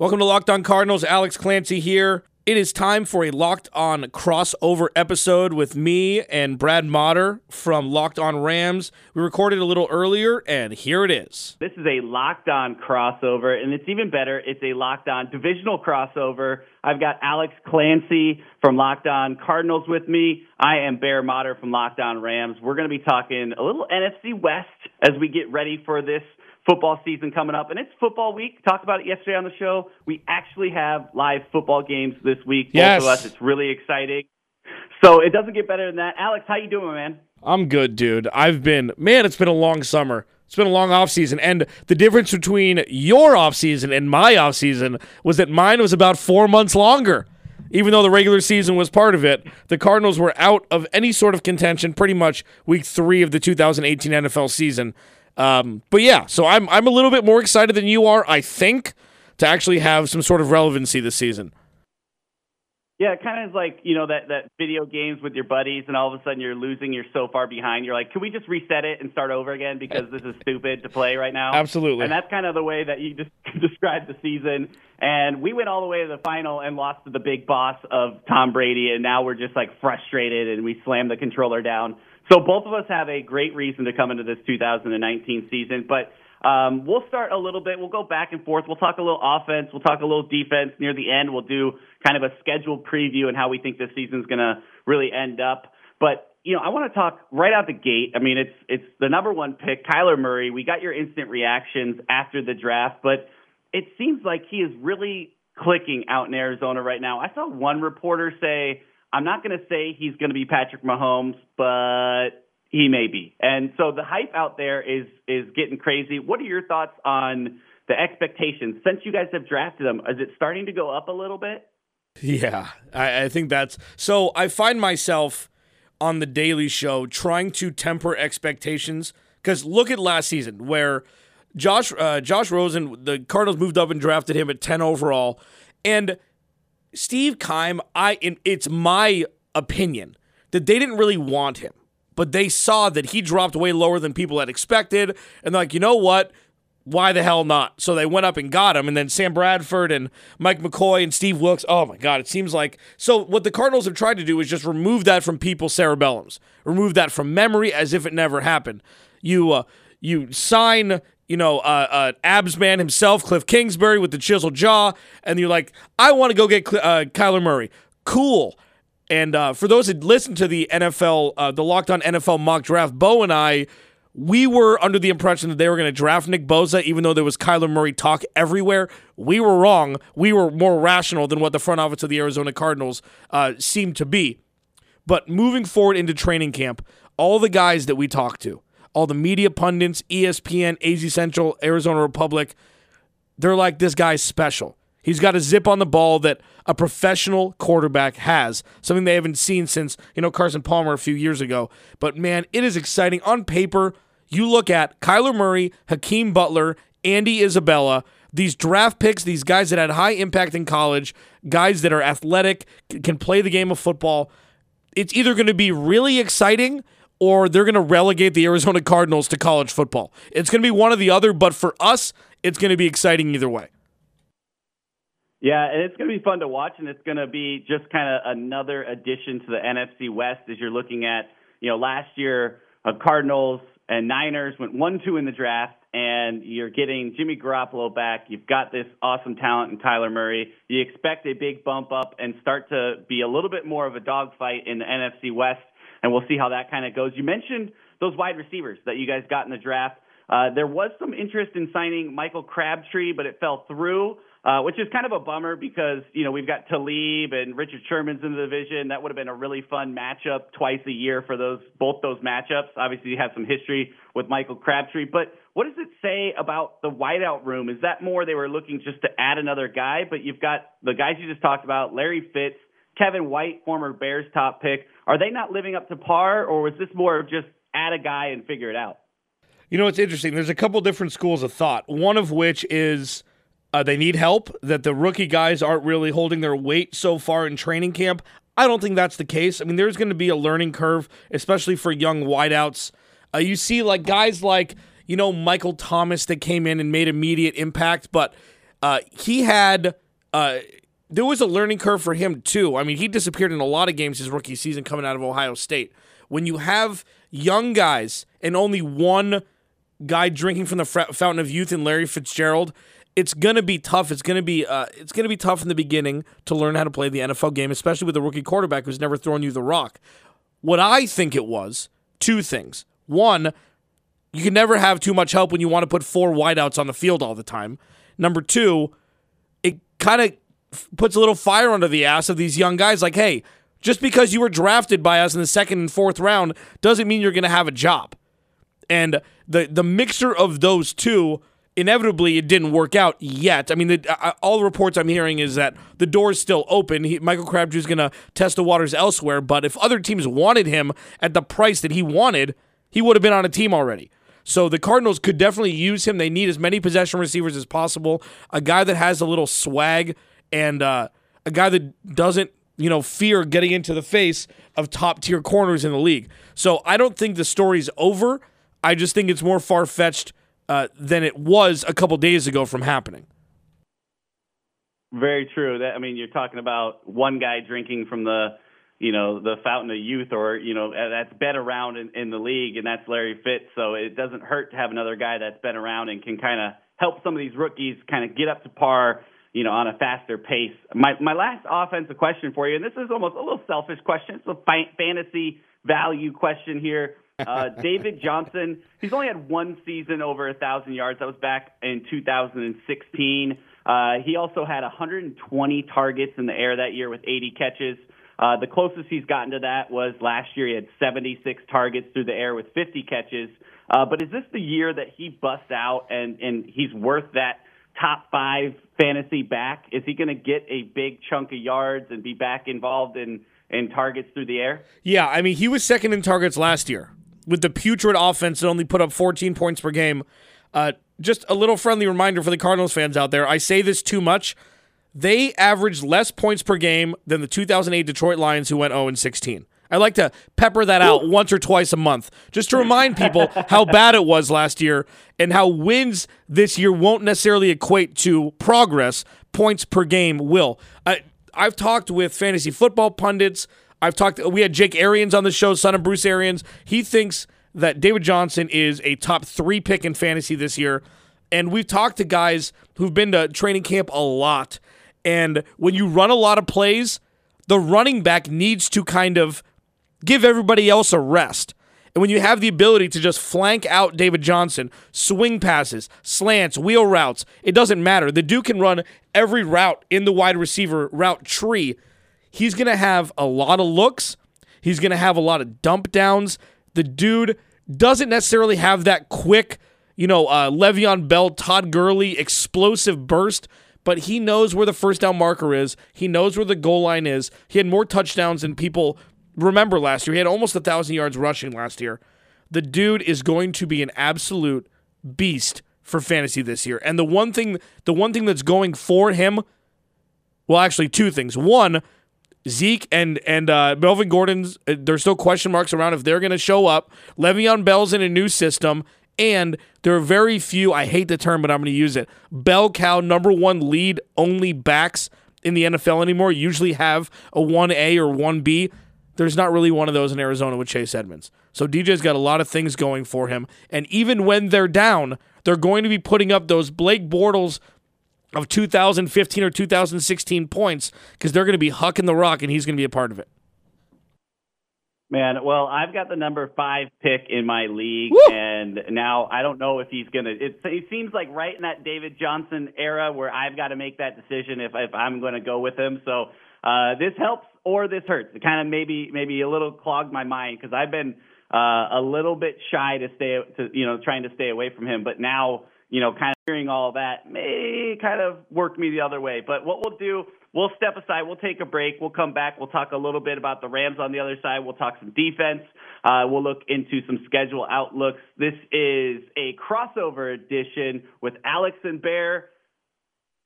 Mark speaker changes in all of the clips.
Speaker 1: Welcome to Locked On Cardinals. Alex Clancy here. It is time for a Locked On crossover episode with me and Brad Motter from Locked On Rams. We recorded a little earlier, and here it is.
Speaker 2: This is a Locked On crossover, and it's even better. It's a Locked On divisional crossover. I've got Alex Clancy from Locked On Cardinals with me. I am Bear Motter from Locked On Rams. We're going to be talking a little NFC West as we get ready for this football season coming up, and it's football week. Talked about it yesterday on the show. We actually have live football games this week.
Speaker 1: Yes.
Speaker 2: Both of us. It's really exciting. So it doesn't get better than that. Alex, how you doing, man?
Speaker 1: I'm good, dude. I've been, man, it's been a long summer. It's been a long off season, and the difference between your off season and my off season was that mine was about four months longer. Even though the regular season was part of it, the Cardinals were out of any sort of contention pretty much week three of the 2018 NFL season. Um, but yeah, so I'm I'm a little bit more excited than you are, I think, to actually have some sort of relevancy this season.
Speaker 2: Yeah, it kind of is like you know that that video games with your buddies, and all of a sudden you're losing, you're so far behind. You're like, can we just reset it and start over again because this is stupid to play right now?
Speaker 1: Absolutely.
Speaker 2: And that's kind of the way that you just described the season. And we went all the way to the final and lost to the big boss of Tom Brady, and now we're just like frustrated and we slam the controller down. So both of us have a great reason to come into this 2019 season, but um, we'll start a little bit. We'll go back and forth. We'll talk a little offense. We'll talk a little defense. Near the end, we'll do kind of a scheduled preview and how we think this season's going to really end up. But you know, I want to talk right out the gate. I mean, it's it's the number one pick, Kyler Murray. We got your instant reactions after the draft, but it seems like he is really clicking out in Arizona right now. I saw one reporter say, "I'm not going to say he's going to be Patrick Mahomes, but he may be. And so the hype out there is is getting crazy. What are your thoughts on the expectations since you guys have drafted him? Is it starting to go up a little bit?
Speaker 1: Yeah, I, I think that's so. I find myself on the Daily Show trying to temper expectations because look at last season where Josh uh, Josh Rosen, the Cardinals moved up and drafted him at ten overall, and Steve Keim. I it's my opinion that they didn't really want him but they saw that he dropped way lower than people had expected. And they're like, you know what? Why the hell not? So they went up and got him. And then Sam Bradford and Mike McCoy and Steve Wilks. Oh my God, it seems like. So what the Cardinals have tried to do is just remove that from people's cerebellums, remove that from memory as if it never happened. You, uh, you sign you know, uh, uh, abs man himself, Cliff Kingsbury with the chiseled jaw, and you're like, I want to go get uh, Kyler Murray. Cool. And uh, for those that listened to the NFL, uh, the Locked On NFL mock draft, Bo and I, we were under the impression that they were going to draft Nick Bosa, even though there was Kyler Murray talk everywhere. We were wrong. We were more rational than what the front office of the Arizona Cardinals uh, seemed to be. But moving forward into training camp, all the guys that we talked to, all the media pundits, ESPN, AZ Central, Arizona Republic, they're like, this guy's special. He's got a zip on the ball that a professional quarterback has, something they haven't seen since, you know, Carson Palmer a few years ago. But man, it is exciting. On paper, you look at Kyler Murray, Hakeem Butler, Andy Isabella, these draft picks, these guys that had high impact in college, guys that are athletic, can play the game of football. It's either going to be really exciting or they're going to relegate the Arizona Cardinals to college football. It's going to be one or the other, but for us, it's going to be exciting either way.
Speaker 2: Yeah, and it's going to be fun to watch, and it's going to be just kind of another addition to the NFC West as you're looking at, you know, last year, uh, Cardinals and Niners went 1 2 in the draft, and you're getting Jimmy Garoppolo back. You've got this awesome talent in Kyler Murray. You expect a big bump up and start to be a little bit more of a dogfight in the NFC West, and we'll see how that kind of goes. You mentioned those wide receivers that you guys got in the draft. Uh, there was some interest in signing Michael Crabtree, but it fell through uh, which is kind of a bummer because you know we've got Talib and Richard Sherman's in the division. That would have been a really fun matchup twice a year for those both those matchups. Obviously, you have some history with Michael Crabtree, but what does it say about the wideout room? Is that more they were looking just to add another guy? But you've got the guys you just talked about, Larry Fitz, Kevin White, former Bears top pick. Are they not living up to par, or was this more of just add a guy and figure it out?
Speaker 1: You know, it's interesting. There's a couple different schools of thought. One of which is uh, they need help, that the rookie guys aren't really holding their weight so far in training camp. I don't think that's the case. I mean, there's going to be a learning curve, especially for young wideouts. Uh, you see, like guys like, you know, Michael Thomas that came in and made immediate impact, but uh, he had. Uh, there was a learning curve for him too. I mean, he disappeared in a lot of games his rookie season coming out of Ohio State. When you have young guys and only one guy drinking from the fountain of youth in Larry Fitzgerald, it's gonna be tough. It's gonna be uh, it's gonna be tough in the beginning to learn how to play the NFL game, especially with a rookie quarterback who's never thrown you the rock. What I think it was two things. One, you can never have too much help when you want to put four wideouts on the field all the time. Number two, it kind of puts a little fire under the ass of these young guys. Like, hey, just because you were drafted by us in the second and fourth round doesn't mean you're going to have a job. And the the mixture of those two, inevitably, it didn't work out yet. I mean, the, uh, all the reports I'm hearing is that the door is still open. He, Michael Crabtree's going to test the waters elsewhere. But if other teams wanted him at the price that he wanted, he would have been on a team already. So the Cardinals could definitely use him. They need as many possession receivers as possible. A guy that has a little swag and uh, a guy that doesn't you know, fear getting into the face of top tier corners in the league. So I don't think the story's over. I just think it's more far fetched uh, than it was a couple days ago from happening.
Speaker 2: Very true. That I mean, you're talking about one guy drinking from the, you know, the fountain of youth, or you know, that's been around in, in the league, and that's Larry Fitz. So it doesn't hurt to have another guy that's been around and can kind of help some of these rookies kind of get up to par you know, on a faster pace. My my last offensive question for you, and this is almost a little selfish question. It's a fi- fantasy value question here. Uh, David Johnson, he's only had one season over a thousand yards. That was back in 2016. Uh, he also had 120 targets in the air that year with 80 catches. Uh, the closest he's gotten to that was last year. He had 76 targets through the air with 50 catches. Uh, but is this the year that he busts out and and he's worth that? Top five fantasy back? Is he going to get a big chunk of yards and be back involved in, in targets through the air?
Speaker 1: Yeah, I mean, he was second in targets last year with the putrid offense that only put up 14 points per game. Uh, just a little friendly reminder for the Cardinals fans out there. I say this too much. They averaged less points per game than the 2008 Detroit Lions, who went 0 16. I like to pepper that out once or twice a month just to remind people how bad it was last year and how wins this year won't necessarily equate to progress. Points per game will. I, I've talked with fantasy football pundits. I've talked. We had Jake Arians on the show, son of Bruce Arians. He thinks that David Johnson is a top three pick in fantasy this year. And we've talked to guys who've been to training camp a lot. And when you run a lot of plays, the running back needs to kind of give everybody else a rest. And when you have the ability to just flank out David Johnson, swing passes, slants, wheel routes, it doesn't matter. The dude can run every route in the wide receiver route tree. He's going to have a lot of looks. He's going to have a lot of dump downs. The dude doesn't necessarily have that quick, you know, uh, Le'Veon Bell, Todd Gurley explosive burst, but he knows where the first down marker is. He knows where the goal line is. He had more touchdowns than people remember last year. He had almost a thousand yards rushing last year. The dude is going to be an absolute beast for fantasy this year. And the one thing, the one thing that's going for him, well, actually two things. One, Zeke and and uh, Melvin Gordon's. Uh, there's still question marks around if they're going to show up. Le'Veon Bell's in a new system, and there are very few. I hate the term, but I'm going to use it. Bell cow number one lead only backs in the NFL anymore. Usually have a one A or one B. There's not really one of those in Arizona with Chase Edmonds. So DJ's got a lot of things going for him. And even when they're down, they're going to be putting up those Blake Bortles of 2015 or 2016 points because they're going to be hucking the rock and he's going to be a part of it.
Speaker 2: Man, well, I've got the number five pick in my league,
Speaker 1: Woo!
Speaker 2: and now I don't know if he's gonna. It, it seems like right in that David Johnson era where I've got to make that decision if if I'm going to go with him. So uh, this helps or this hurts. It kind of maybe maybe a little clogged my mind because I've been uh, a little bit shy to stay to you know trying to stay away from him, but now you know kind of hearing all that may kind of work me the other way. But what we'll do, we'll step aside, we'll take a break, we'll come back, we'll talk a little bit about the Rams on the other side, we'll talk some defense, uh, we'll look into some schedule outlooks. This is a crossover edition with Alex and Bear.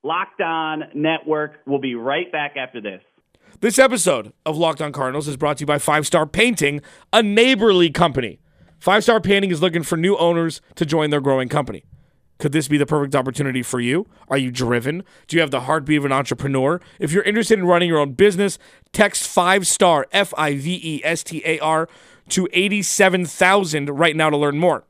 Speaker 2: Locked On Network. We'll be right back after this.
Speaker 1: This episode of Locked On Cardinals is brought to you by Five Star Painting, a neighborly company. Five Star Painting is looking for new owners to join their growing company. Could this be the perfect opportunity for you? Are you driven? Do you have the heartbeat of an entrepreneur? If you're interested in running your own business, text 5 star F I V E S T A R to 87,000 right now to learn more.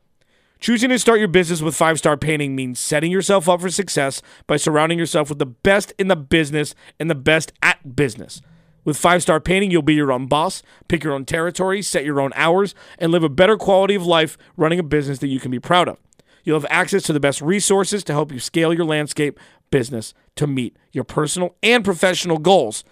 Speaker 1: Choosing to start your business with Five Star Painting means setting yourself up for success by surrounding yourself with the best in the business and the best at business. With Five Star Painting, you'll be your own boss, pick your own territory, set your own hours, and live a better quality of life running a business that you can be proud of. You'll have access to the best resources to help you scale your landscape business to meet your personal and professional goals.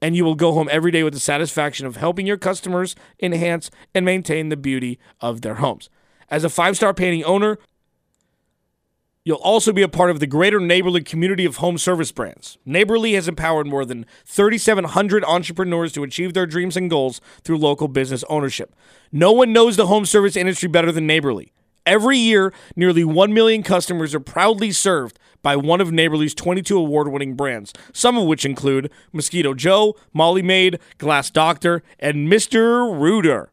Speaker 1: And you will go home every day with the satisfaction of helping your customers enhance and maintain the beauty of their homes. As a five star painting owner, You'll also be a part of the greater Neighborly community of home service brands. Neighborly has empowered more than 3,700 entrepreneurs to achieve their dreams and goals through local business ownership. No one knows the home service industry better than Neighborly. Every year, nearly 1 million customers are proudly served by one of Neighborly's 22 award winning brands, some of which include Mosquito Joe, Molly Maid, Glass Doctor, and Mr. Rooter.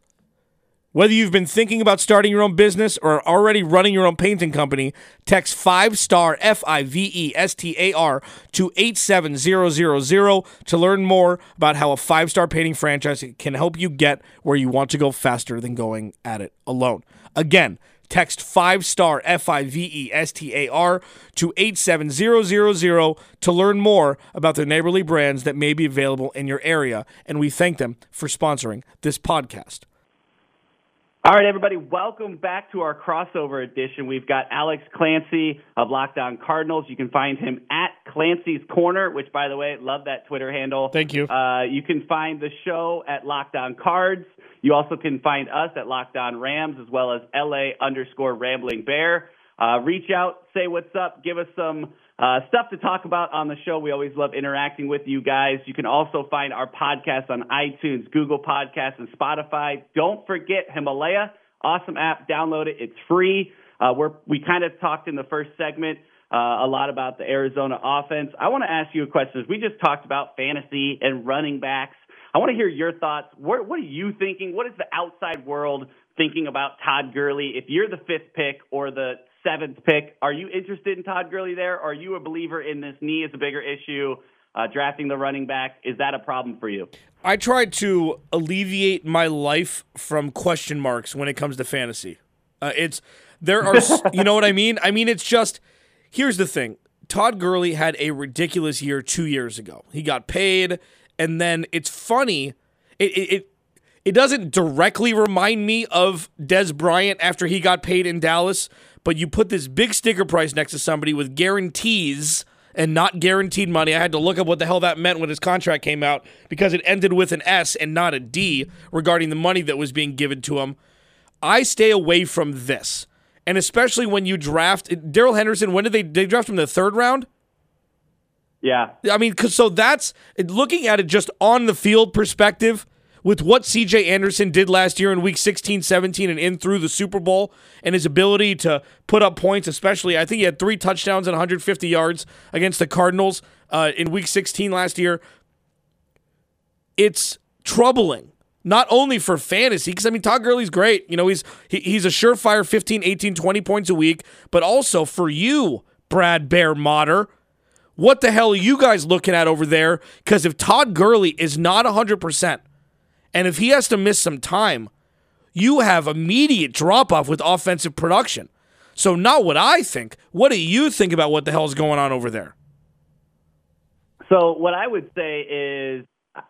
Speaker 1: Whether you've been thinking about starting your own business or are already running your own painting company, text 5 star F I V E S T A R to 87000 to learn more about how a 5 star painting franchise can help you get where you want to go faster than going at it alone. Again, text 5 star F I V E S T A R to 87000 to learn more about the neighborly brands that may be available in your area. And we thank them for sponsoring this podcast.
Speaker 2: All right, everybody, welcome back to our crossover edition. We've got Alex Clancy of Locked On Cardinals. You can find him at Clancy's Corner, which, by the way, love that Twitter handle.
Speaker 1: Thank you.
Speaker 2: Uh, you can find the show at Locked On Cards. You also can find us at Locked On Rams as well as LA underscore Rambling Bear. Uh, reach out, say what's up, give us some uh, stuff to talk about on the show. We always love interacting with you guys. You can also find our podcast on iTunes, Google Podcasts, and Spotify. Don't forget Himalaya. Awesome app. Download it. It's free. Uh, we're, we kind of talked in the first segment uh, a lot about the Arizona offense. I want to ask you a question. We just talked about fantasy and running backs. I want to hear your thoughts. What, what are you thinking? What is the outside world thinking about Todd Gurley? If you're the fifth pick or the seventh pick. Are you interested in Todd Gurley there? Are you a believer in this knee is a bigger issue? Uh, drafting the running back is that a problem for you?
Speaker 1: I try to alleviate my life from question marks when it comes to fantasy. Uh, it's there are you know what I mean. I mean it's just here's the thing. Todd Gurley had a ridiculous year two years ago. He got paid, and then it's funny. It, it, it it doesn't directly remind me of Dez Bryant after he got paid in Dallas, but you put this big sticker price next to somebody with guarantees and not guaranteed money. I had to look up what the hell that meant when his contract came out because it ended with an S and not a D regarding the money that was being given to him. I stay away from this. And especially when you draft Darrell Henderson, when did they they draft him in the third round?
Speaker 2: Yeah.
Speaker 1: I mean, cause so that's looking at it just on the field perspective with what CJ Anderson did last year in week 16, 17, and in through the Super Bowl, and his ability to put up points, especially, I think he had three touchdowns and 150 yards against the Cardinals uh, in week 16 last year. It's troubling. Not only for fantasy, because I mean, Todd Gurley's great. You know, he's he, he's a surefire 15, 18, 20 points a week, but also for you, Brad Bear Motter. What the hell are you guys looking at over there? Because if Todd Gurley is not 100%, and if he has to miss some time, you have immediate drop off with offensive production. So, not what I think. What do you think about what the hell is going on over there?
Speaker 2: So, what I would say is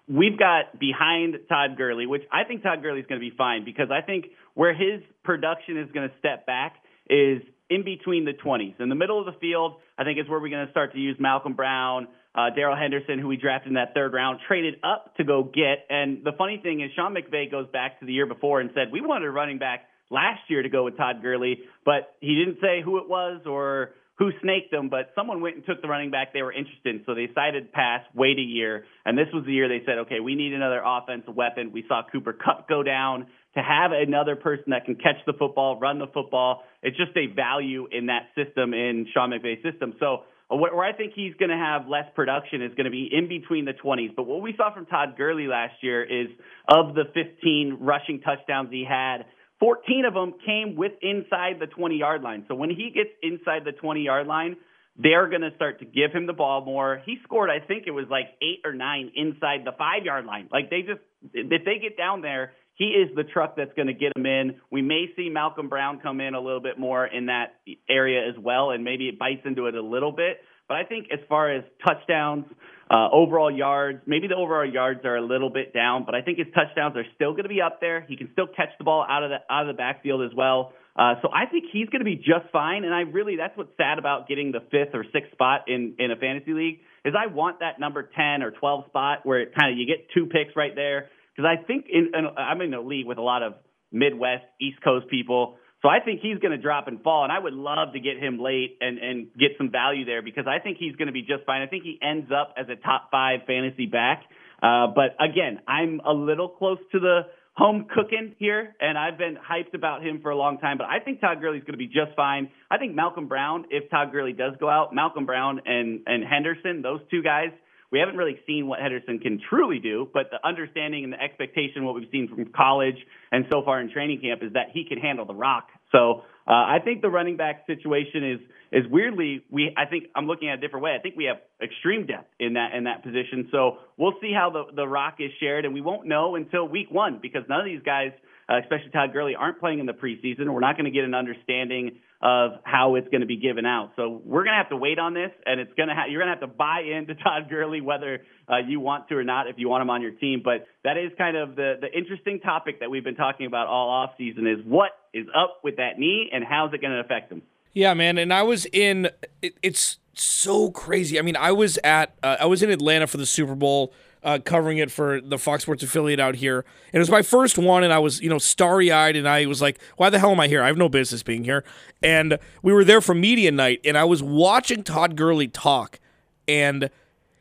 Speaker 2: we've got behind Todd Gurley, which I think Todd Gurley is going to be fine because I think where his production is going to step back is in between the 20s. In the middle of the field, I think is where we're going to start to use Malcolm Brown, uh, Darrell Henderson, who we drafted in that third round, traded up to go get. And the funny thing is, Sean McVay goes back to the year before and said, We wanted a running back last year to go with Todd Gurley, but he didn't say who it was or who snaked them, but someone went and took the running back they were interested in. So they decided pass, wait a year. And this was the year they said, okay, we need another offensive weapon. We saw Cooper Kupp go down. To have another person that can catch the football, run the football, it's just a value in that system, in Sean McVay's system. So where I think he's going to have less production is going to be in between the 20s. But what we saw from Todd Gurley last year is of the 15 rushing touchdowns he had, 14 of them came with inside the 20 yard line. So when he gets inside the 20 yard line, they're going to start to give him the ball more. He scored, I think it was like eight or nine inside the five yard line. Like they just, if they get down there, he is the truck that's going to get him in. We may see Malcolm Brown come in a little bit more in that area as well, and maybe it bites into it a little bit. But I think as far as touchdowns, uh, overall yards, maybe the overall yards are a little bit down, but I think his touchdowns are still going to be up there. He can still catch the ball out of the out of the backfield as well. Uh, so I think he's going to be just fine. And I really, that's what's sad about getting the fifth or sixth spot in in a fantasy league is I want that number ten or twelve spot where it kind of you get two picks right there because I think in, in I'm in a league with a lot of Midwest East Coast people. So I think he's going to drop and fall, and I would love to get him late and and get some value there because I think he's going to be just fine. I think he ends up as a top five fantasy back. Uh, but again, I'm a little close to the home cooking here, and I've been hyped about him for a long time. But I think Todd Gurley's going to be just fine. I think Malcolm Brown, if Todd Gurley does go out, Malcolm Brown and and Henderson, those two guys we haven't really seen what Henderson can truly do, but the understanding and the expectation, what we've seen from college and so far in training camp, is that he can handle the rock. So uh, I think the running back situation is is weirdly we I think I'm looking at a different way. I think we have extreme depth in that in that position. So we'll see how the the rock is shared, and we won't know until week one because none of these guys uh, especially Todd Gurley, aren't playing in the preseason. We're not going to get an understanding of how it's going to be given out. So we're going to have to wait on this, and it's going to ha- you're going to have to buy into Todd Gurley whether uh, you want to or not if you want him on your team. But that is kind of the the interesting topic that we've been talking about all off season is what is up with that knee and how's it going to affect him.
Speaker 1: Yeah, man, and I was in. It, it's so crazy. I mean, I was at uh, I was in Atlanta for the Super Bowl uh, covering it for the Fox Sports affiliate out here. And it was my first one, and I was, you know, starry eyed, and I was like, why the hell am I here? I have no business being here. And we were there for media night, and I was watching Todd Gurley talk, and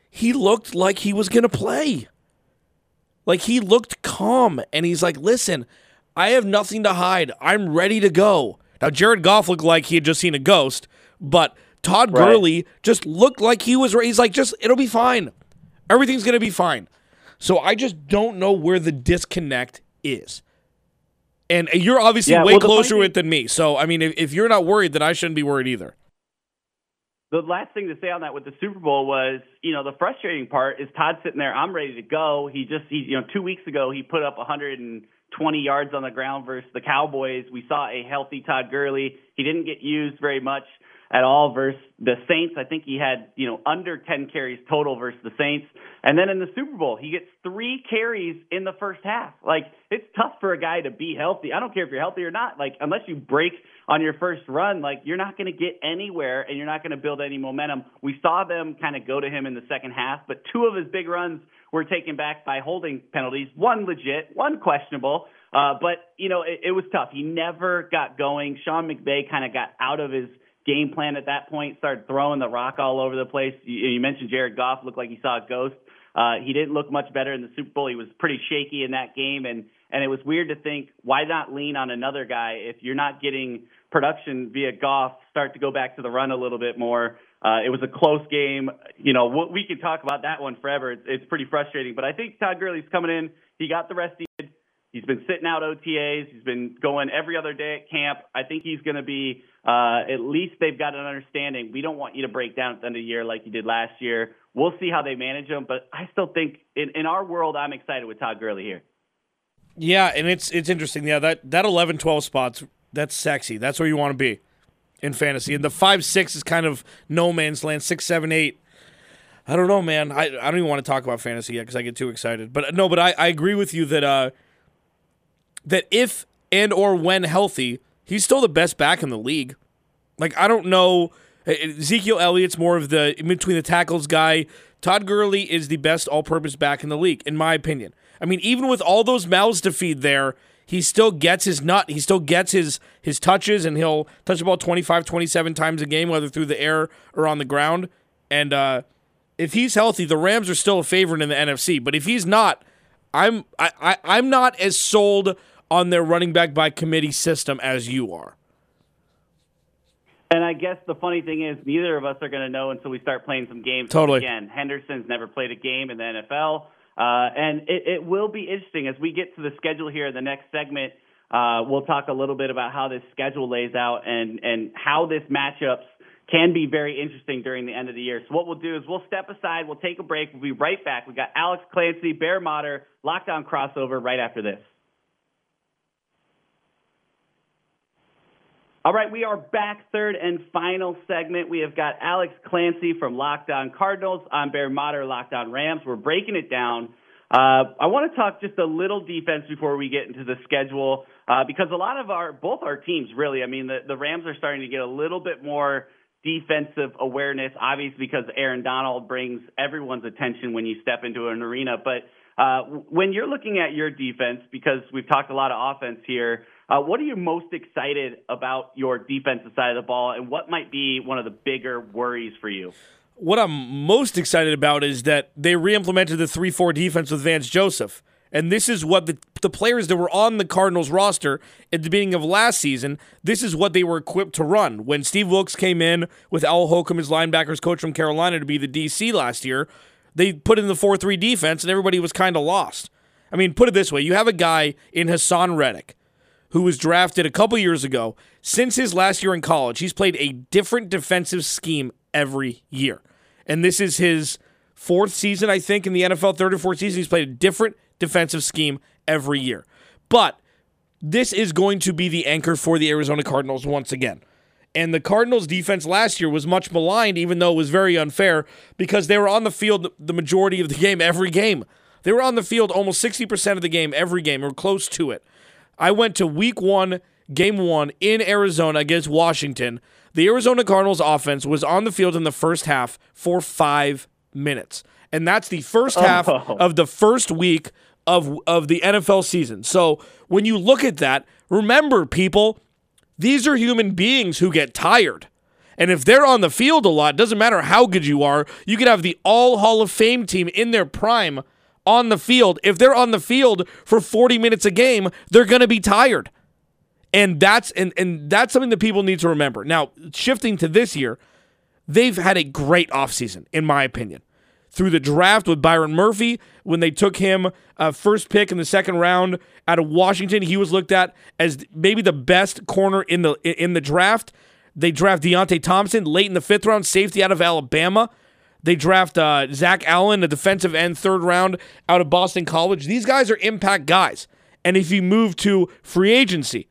Speaker 1: he looked like he was going to play. Like he looked calm, and he's like, listen, I have nothing to hide. I'm ready to go. Now, Jared Goff looked like he had just seen a ghost, but Todd right. Gurley just looked like he was. He's like, just it'll be fine. Everything's going to be fine. So I just don't know where the disconnect is. And you're obviously yeah, way well, closer to it than me. So, I mean, if, if you're not worried, then I shouldn't be worried either.
Speaker 2: The last thing to say on that with the Super Bowl was, you know, the frustrating part is Todd sitting there. I'm ready to go. He just, he, you know, two weeks ago he put up 120 yards on the ground versus the Cowboys. We saw a healthy Todd Gurley. He didn't get used very much at all versus the Saints. I think he had, you know, under 10 carries total versus the Saints. And then in the Super Bowl, he gets three carries in the first half. Like, it's tough for a guy to be healthy. I don't care if you're healthy or not. Like, unless you break on your first run, like, you're not going to get anywhere and you're not going to build any momentum. We saw them kind of go to him in the second half, but two of his big runs were taken back by holding penalties. One legit, one questionable. Uh, but, you know, it, it was tough. He never got going. Sean McVay kind of got out of his – game plan at that point, started throwing the rock all over the place. You, you mentioned Jared Goff looked like he saw a ghost. Uh, he didn't look much better in the Super Bowl. He was pretty shaky in that game, and and it was weird to think why not lean on another guy if you're not getting production via Goff. Start to go back to the run a little bit more. Uh, it was a close game. You know, we could talk about that one forever. It's, it's pretty frustrating, but I think Todd Gurley's coming in. He got the rest he did. He's been sitting out OTAs. He's been going every other day at camp. I think he's going to be uh, at least they've got an understanding. We don't want you to break down at the end of the year like you did last year. We'll see how they manage them, but I still think in, in our world, I'm excited with Todd Gurley here.
Speaker 1: Yeah, and it's it's interesting. Yeah, that that 11, 12 spots, that's sexy. That's where you want to be in fantasy. And the five, six is kind of no man's land. 6 7 8. I don't know, man. I, I don't even want to talk about fantasy yet because I get too excited. But no, but I, I agree with you that uh, that if and or when healthy, he's still the best back in the league. Like I don't know. Ezekiel Elliott's more of the in between the tackles guy. Todd Gurley is the best all-purpose back in the league, in my opinion. I mean, even with all those mouths to feed there, he still gets his nut. He still gets his his touches, and he'll touch the ball 25, 27 times a game, whether through the air or on the ground. And uh, if he's healthy, the Rams are still a favorite in the NFC. But if he's not, I'm I, I I'm not as sold on their running back by committee system as you are.
Speaker 2: And I guess the funny thing is, neither of us are going to know until we start playing some games.
Speaker 1: Totally.
Speaker 2: Again, Henderson's never played a game in the NFL. Uh, and it, it will be interesting as we get to the schedule here in the next segment. Uh, we'll talk a little bit about how this schedule lays out and and how this matchups can be very interesting during the end of the year. So what we'll do is we'll step aside, we'll take a break, we'll be right back. We got Alex Clancy, Bear Motter, Locked On crossover right after this. All right, we are back, third and final segment. We have got Alex Clancy from Locked On Cardinals on Bear Motter Locked On Rams. We're breaking it down. Uh, I want to talk just a little defense before we get into the schedule uh, because a lot of our, both our teams really, I mean, the, the Rams are starting to get a little bit more defensive awareness, obviously because Aaron Donald brings everyone's attention when you step into an arena. But uh, when you're looking at your defense, because we've talked a lot of offense here, Uh, what are you most excited about your defensive side of the ball, and what might be one of the bigger worries for you?
Speaker 1: What I'm most excited about is that they re-implemented the three-four defense with Vance Joseph. And this is what the, the players that were on the Cardinals roster at the beginning of last season, this is what they were equipped to run. When Steve Wilks came in with Al Holcomb as linebackers coach from Carolina to be the DC last year, they put in the 4 3 defense and everybody was kind of lost. I mean, put it this way you have a guy in Haason Reddick who was drafted a couple years ago. Since his last year in college, he's played a different defensive scheme every year. And this is his fourth season, I think, in the NFL, third or fourth season. He's played a different defensive scheme every year. But this is going to be the anchor for the Arizona Cardinals once again. And the Cardinals' defense last year was much maligned, even though it was very unfair, because they were on the field the majority of the game, every game. They were on the field almost 60% of the game, every game, or close to it. I went to week one, game one in Arizona against Washington. The Arizona Cardinals offense was on the field in the first half for five minutes. And that's the first oh. half oh. of the first week of of the NFL season. So when you look at that, remember people, these are human beings who get tired. And if they're on the field a lot, doesn't matter how good you are, you could have the all Hall of Fame team in their prime on the field. If they're on the field for 40 minutes a game, they're going to be tired. And that's and, and that's something that people need to remember. Now, shifting to this year, they've had a great offseason, in my opinion through the draft with Byron Murphy. When they took him uh, first pick in the second round out of Washington, he was looked at as maybe the best corner in the in the draft. They draft Deionte Thompson late in the fifth round, safety out of Alabama. They draft uh, Zach Allen, a defensive end, third round out of Boston College. These guys are impact guys. And if you move to free agency,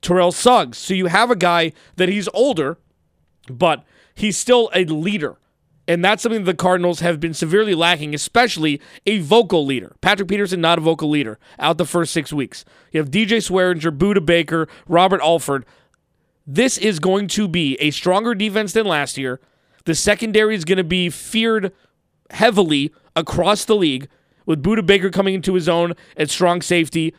Speaker 1: Terrell Suggs. So you have a guy that he's older, but he's still a leader. And that's something the Cardinals have been severely lacking, especially a vocal leader. Patrick Peterson, not a vocal leader, out the first six weeks. You have DJ Swearinger, Budda Baker, Robert Alford. This is going to be a stronger defense than last year. The secondary is going to be feared heavily across the league, with Budda Baker coming into his own at strong safety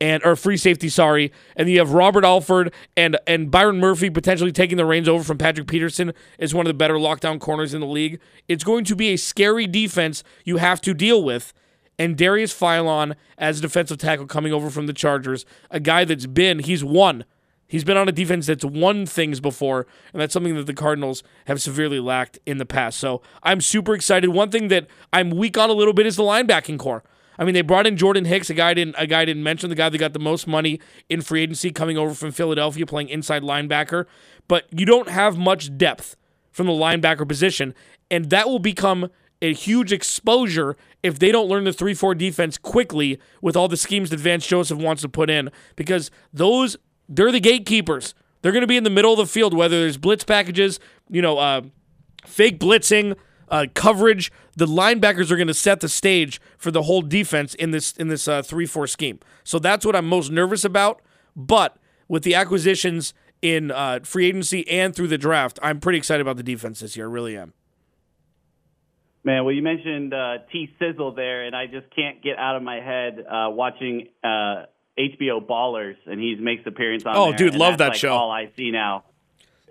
Speaker 1: and or free safety, sorry. And you have Robert Alford and and Byron Murphy potentially taking the reins over from Patrick Peterson as one of the better lockdown corners in the league. It's going to be a scary defense you have to deal with. And Darius Philon as defensive tackle coming over from the Chargers, a guy that's been he's won. He's been on a defense that's won things before, and that's something that the Cardinals have severely lacked in the past. So I'm super excited. One thing that I'm weak on a little bit is the linebacking core. I mean, they brought in Jordan Hicks, a guy didn't a guy didn't mention the guy that got the most money in free agency coming over from Philadelphia playing inside linebacker, but you don't have much depth from the linebacker position, and that will become a huge exposure if they don't learn the 3-4 defense quickly with all the schemes that Vance Joseph wants to put in because those they're the gatekeepers. They're going to be in the middle of the field whether there's blitz packages, you know, uh, fake blitzing, uh, coverage. The linebackers are going to set the stage for the whole defense in this in this uh, three four scheme. So that's what I'm most nervous about. But with the acquisitions in uh, free agency and through the draft, I'm pretty excited about the defense this year. I really am.
Speaker 2: Man, well, you mentioned uh, T Sizzle there, and I just can't get out of my head uh, watching HBO Ballers, and he makes appearance on.
Speaker 1: Oh,
Speaker 2: there,
Speaker 1: dude, love that
Speaker 2: like
Speaker 1: show.
Speaker 2: All I see now.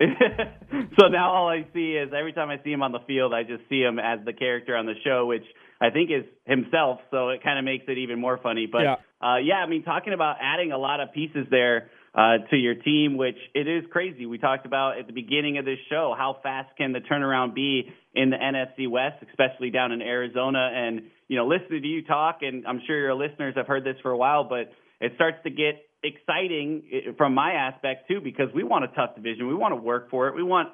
Speaker 2: so now all I see is every time I see him on the field, I just see him as the character on the show, which I think is himself. So it kind of makes it even more funny. But yeah. Uh, yeah, I mean, talking about adding a lot of pieces there uh, to your team, which it is crazy. We talked about at the beginning of this show how fast can the turnaround be in the NFC West, especially down in Arizona. And you know, listening to you talk, and I'm sure your listeners have heard this for a while, but it starts to get exciting eh, from my aspect too because we want a tough division. We want to work for it. We want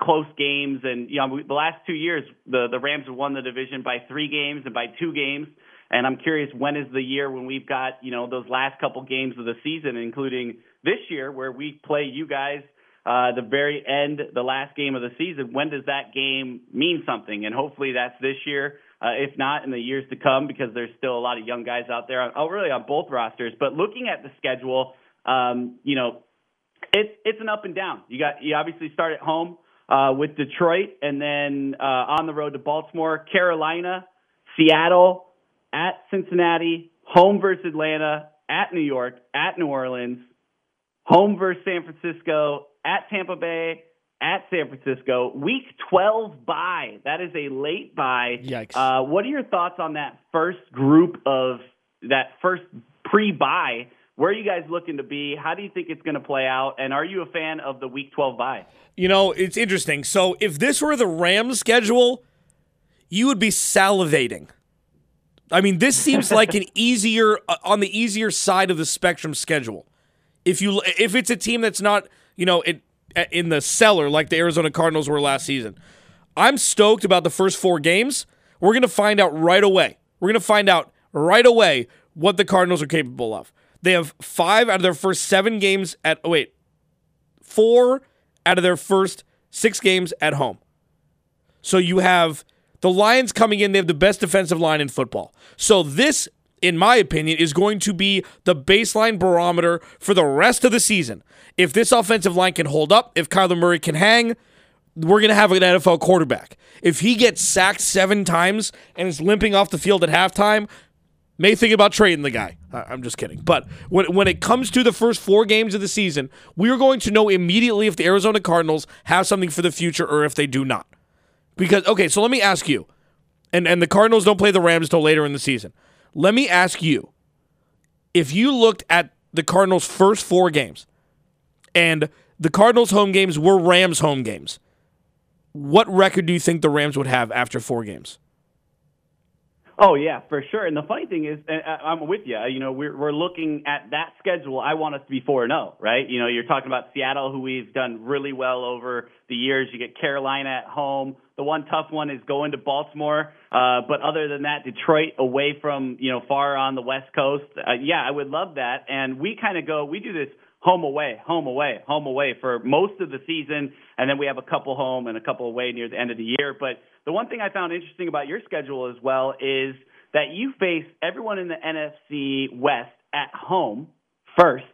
Speaker 2: close games, and you know, the last two years, the the Rams have won the division by three games and by two games. And I'm curious when is the year when we've got you know those last couple games of the season, including this year where we play you guys uh, the very end, the last game of the season. When does that game mean something? And hopefully that's this year. Uh, if not in the years to come, because there's still a lot of young guys out there, oh, really on both rosters. But looking at the schedule, um, you know, it's it's an up and down. You got you obviously start at home uh, with Detroit, and then uh, on the road to Baltimore, Carolina, Seattle, at Cincinnati, home versus Atlanta, at New York, at New Orleans, home versus San Francisco, at Tampa Bay, at San Francisco. Week 12 bye. That is a late bye.
Speaker 1: Yikes.
Speaker 2: Uh, what are your thoughts on that first group of that first pre bye? Where are you guys looking to be? How do you think it's going to play out? And are you a fan of the Week 12 bye?
Speaker 1: You know, it's interesting. So if this were the Rams schedule, you would be salivating. I mean, this seems like an easier uh, on the easier side of the spectrum schedule. If you if it's a team that's not, you know, it, in the cellar like the Arizona Cardinals were last season. I'm stoked about the first 4 games. We're going to find out right away. We're going to find out right away what the Cardinals are capable of. They have 5 out of their first 7 games at oh wait. 4 out of their first 6 games at home. So you have the Lions coming in, they have the best defensive line in football. So this, in my opinion, is going to be the baseline barometer for the rest of the season. If this offensive line can hold up, if Kyler Murray can hang, we're going to have an NFL quarterback. If he gets sacked seven times and is limping off the field at halftime, may think about trading the guy. I'm just kidding. But when, when it comes to the first four games of the season, we are going to know immediately if the Arizona Cardinals have something for the future or if they do not. Because okay, so let me ask you, and and the Cardinals don't play the Rams till later in the season. Let me ask you, if you looked at the Cardinals' first four games, and the Cardinals' home games were Rams' home games, what record do you think the Rams would have after four games?
Speaker 2: Oh yeah, for sure. And the funny thing is, uh, I'm with you. You know, we're we're looking at that schedule. I want us to be four and zero, oh, right? You know, you're talking about Seattle, who we've done really well over the years. You get Carolina at home. The one tough one is going to Baltimore. Uh, but other than that, Detroit away from you know far on the West Coast. Uh, yeah, I would love that. And we kind of go. We do this home away, home away, home away for most of the season, and then we have a couple home and a couple away near the end of the year. But the one thing I found interesting about your schedule as well is that you face everyone in the NFC West at home first,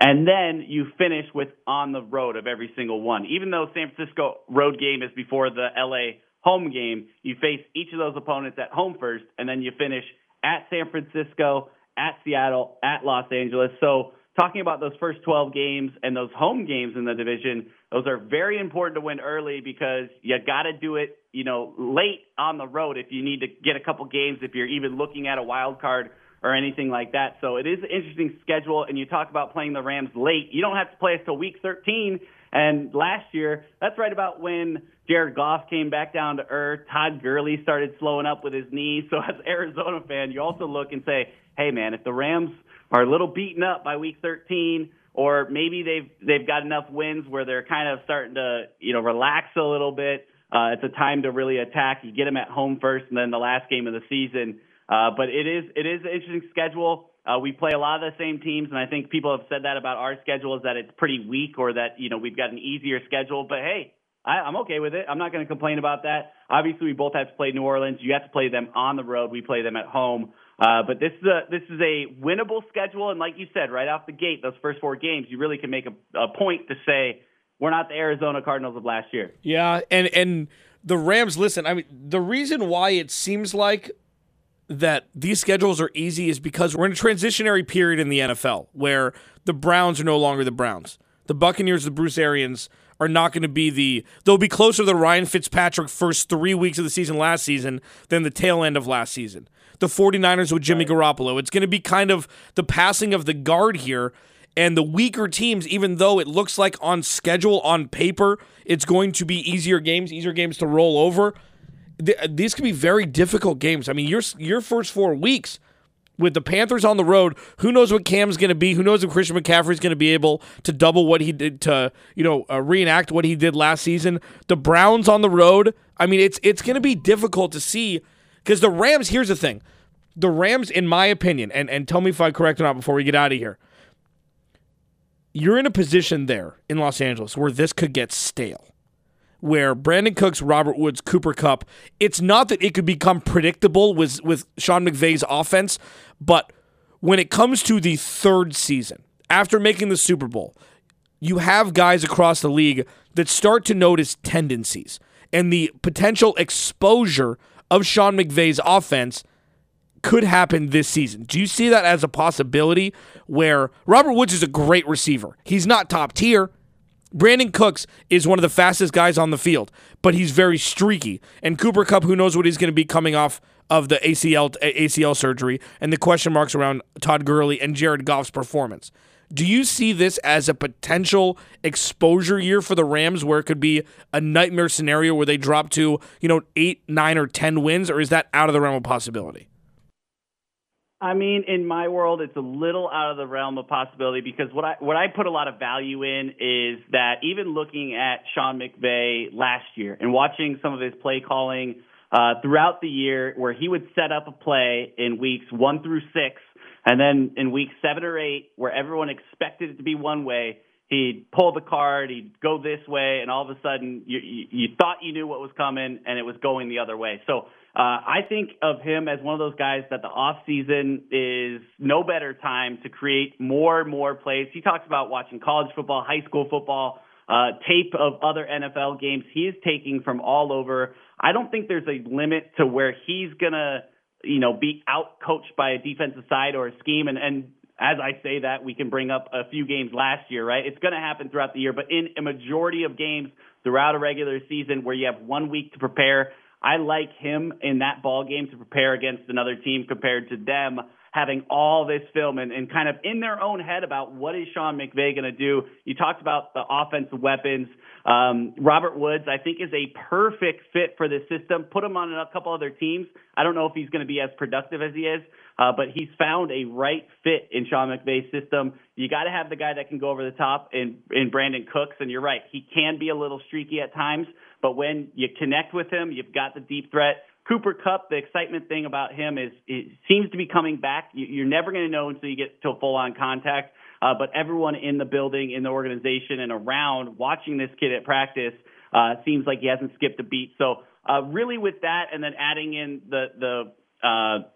Speaker 2: and then you finish with on the road of every single one. Even though San Francisco road game is before the LA home game, you face each of those opponents at home first, and then you finish at San Francisco, at Seattle, at Los Angeles. So talking about those first 12 games and those home games in the division, those are very important to win early because you got to do it, you know, late on the road if you need to get a couple games if you're even looking at a wild card or anything like that. So it is an interesting schedule and you talk about playing the Rams late. You don't have to play us till week 13 and last year, that's right about when Jared Goff came back down to earth. Todd Gurley started slowing up with his knees. So as Arizona fan, you also look and say, "Hey man, if the Rams are a little beaten up by week 13, or maybe they've they've got enough wins where they're kind of starting to you know relax a little bit. Uh, it's a time to really attack. You get them at home first, and then the last game of the season. Uh, but it is it is an interesting schedule. Uh, we play a lot of the same teams, and I think people have said that about our schedule is that it's pretty weak or that you know we've got an easier schedule. But hey, I, I'm okay with it. I'm not going to complain about that. Obviously, we both have to play New Orleans. You have to play them on the road. We play them at home. Uh, but this is a this is a winnable schedule, and like you said, right off the gate, those first four games, you really can make a, a point to say we're not the Arizona Cardinals of last year.
Speaker 1: Yeah, and and the Rams. Listen, I mean, the reason why it seems like that these schedules are easy is because we're in a transitionary period in the NFL where the Browns are no longer the Browns. The Buccaneers, the Bruce Arians, are not going to be the. They'll be closer to the Ryan Fitzpatrick first three weeks of the season last season than the tail end of last season the 49ers with Jimmy. Garoppolo. It's going to be kind of the passing of the guard here. And the weaker teams, even though it looks like on schedule, on paper, it's going to be easier games, easier games to roll over. These could be very difficult games. I mean, your your first four weeks, With the Panthers on the road, who knows what Cam's going to be? Who knows if Christian McCaffrey's going to be able to double what he did to, you know, uh, reenact what he did last season? The Browns on the road. I mean, it's it's going to be difficult to see because the Rams. Here's the thing: the Rams, in my opinion, and and tell me if I'm correct or not before we get out of here. You're in a position there in Los Angeles where this could get stale where Brandin Cooks, Robert Woods, Cooper Kupp, it's not that it could become predictable with with Sean McVay's offense, but when it comes to the third season, after making the Super Bowl, you have guys across the league that start to notice tendencies and the potential exposure of Sean McVay's offense could happen this season. Do you see that as a possibility where Robert Woods is a great receiver? He's not top tier. Brandin Cooks is one of the fastest guys on the field, but he's very streaky. And Cooper Kupp, who knows what he's going to be coming off of the ACL ACL surgery and the question marks around Todd Gurley and Jared Goff's performance. Do you see this as a potential exposure year for the Rams where it could be a nightmare scenario where they drop to, you know, 8, 9 or 10 wins or is that out of the realm of possibility?
Speaker 2: I mean, in my world, it's a little out of the realm of possibility because what I what I put a lot of value in is that even looking at Sean McVay last year and watching some of his play calling uh, throughout the year, where he would set up a play in weeks one through six, and then in week seven or eight, where everyone expected it to be one way, he'd pull the card, he'd go this way, and all of a sudden you, you, you thought you knew what was coming, and it was going the other way. So uh, I think of him as one of those guys that the off season is no better time to create more and more plays. He talks about watching college football, high school football, uh, tape of other NFL games. He is taking from all over. I don't think there's a limit to where he's gonna, you know, be out coached by a defensive side or a scheme. And, and as I say that, we can bring up a few games last year, right? It's to happen throughout the year, but in a majority of games throughout a regular season where you have one week to prepare, I like him in that ball game to prepare against another team compared to them having all this film and, and kind of in their own head about what is Sean McVay going to do. You talked about the offensive weapons. Um, Robert Woods, I think, is a perfect fit for this system. Put him on a couple other teams. I don't know if he's going to be as productive as he is, uh, but he's found a right fit in Sean McVay's system. You got to have the guy that can go over the top in, in Brandin Cooks, and you're right, he can be a little streaky at times. But when you connect with him, you've got the deep threat. Cooper Kupp, the excitement thing about him is it seems to be coming back. You're never going to know until you get to a full on contact. Uh, but everyone in the building, in the organization, and around watching this kid at practice uh, seems like he hasn't skipped a beat. So uh, really, with that, and then adding in the the uh,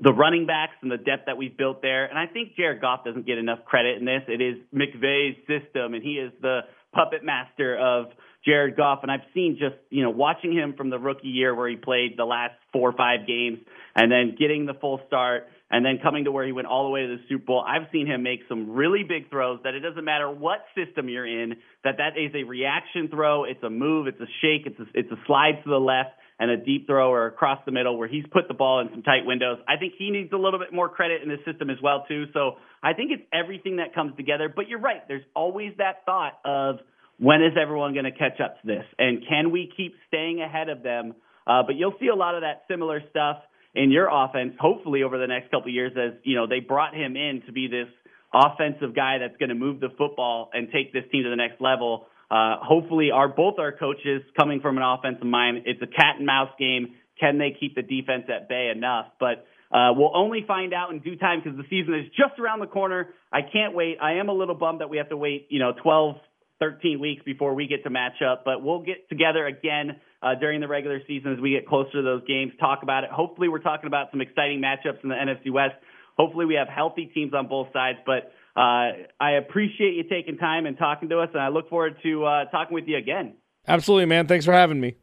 Speaker 2: the running backs and the depth that we've built there, and I think Jared Goff doesn't get enough credit in this. It is McVay's system, and he is the puppet master of Jared Goff, and I've seen just you know watching him from the rookie year where he played the last four or five games, and then getting the full start, and then coming to where he went all the way to the Super Bowl. I've seen him make some really big throws that it doesn't matter what system you're in, that that is a reaction throw, it's a move, it's a shake, it's a, it's a slide to the left and a deep throw or across the middle where he's put the ball in some tight windows. I think he needs a little bit more credit in the system as well too. So I think it's everything that comes together. But you're right. There's always that thought of when is everyone going to catch up to this? And can we keep staying ahead of them? Uh, but you'll see a lot of that similar stuff in your offense, hopefully over the next couple of years, as you know they brought him in to be this offensive guy that's going to move the football and take this team to the next level. Uh, hopefully, our both our coaches coming from an offensive mind, it's a cat and mouse game. Can they keep the defense at bay enough? But uh, we'll only find out in due time because the season is just around the corner. I can't wait. I am a little bummed that we have to wait, you know, 12, 13 weeks before we get to match up. But we'll get together again uh, during the regular season as we get closer to those games, talk about it. Hopefully, we're talking about some exciting matchups in the NFC West. Hopefully, we have healthy teams on both sides. But uh, I appreciate you taking time and talking to us, and I look forward to uh, talking with you again.
Speaker 1: Absolutely, man. Thanks for having me.